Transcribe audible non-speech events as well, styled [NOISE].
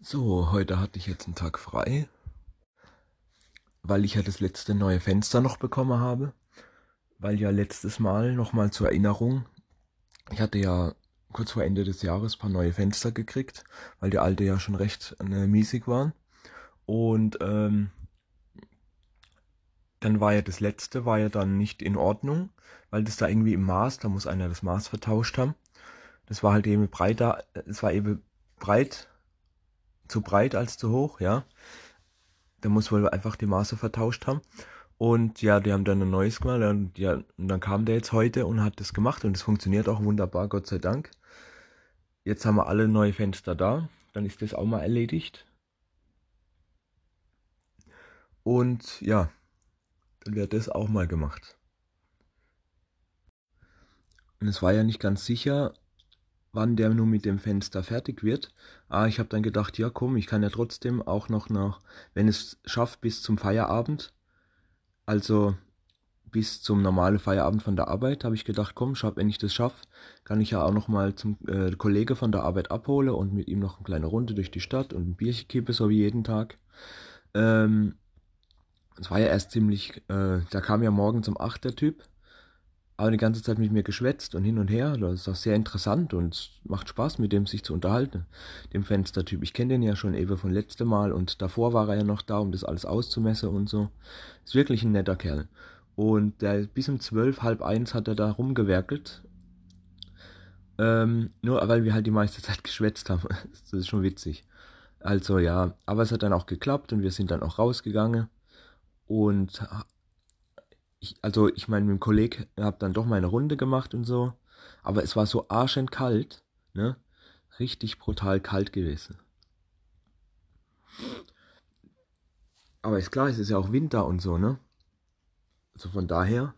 So, heute hatte ich jetzt einen Tag frei, weil ich ja das letzte neue Fenster noch bekommen habe. Weil ja letztes Mal nochmal zur Erinnerung, ich hatte ja kurz vor Ende des Jahres ein paar neue Fenster gekriegt, weil die alte ja schon recht äh, miesig waren. Und ähm, dann war ja das letzte, war ja dann nicht in Ordnung, weil das da irgendwie im Maß, da muss einer das Maß vertauscht haben. Das war halt eben breiter, es war eben breit zu breit als zu hoch, ja. Da muss wohl einfach die Maße vertauscht haben. Und ja, die haben dann ein neues gemacht und, ja, und dann kam der jetzt heute und hat das gemacht und es funktioniert auch wunderbar, Gott sei Dank. Jetzt haben wir alle neue Fenster da, dann ist das auch mal erledigt. Und ja, dann wird das auch mal gemacht. Und es war ja nicht ganz sicher, wann der nun mit dem Fenster fertig wird. Ah, ich habe dann gedacht, ja komm, ich kann ja trotzdem auch noch nach, wenn es schafft, bis zum Feierabend, also bis zum normalen Feierabend von der Arbeit, habe ich gedacht, komm, schau, wenn ich das schaffe, kann ich ja auch noch mal zum äh, Kollege von der Arbeit abholen und mit ihm noch eine kleine Runde durch die Stadt und ein Bierchen kippe, so wie jeden Tag. Ähm, es war ja erst ziemlich, äh, da kam ja morgens um 8 der Typ aber die ganze Zeit mit mir geschwätzt und hin und her. Das ist auch sehr interessant und macht Spaß, mit dem sich zu unterhalten, dem Fenstertyp. Ich kenne den ja schon eben von letztem Mal und davor war er ja noch da, um das alles auszumessen und so. Ist wirklich ein netter Kerl. Und der, bis um zwölf, halb eins hat er da rumgewerkelt. Ähm, nur weil wir halt die meiste Zeit [LAUGHS] geschwätzt haben. das ist schon witzig. Also ja, aber es hat dann auch geklappt und wir sind dann auch rausgegangen und ich, also ich meine, mit dem Kollegen habe dann doch meine Runde gemacht und so. Aber es war so arschend kalt, ne? Richtig brutal kalt gewesen. Aber ist klar, es ist ja auch Winter und so, ne? Also von daher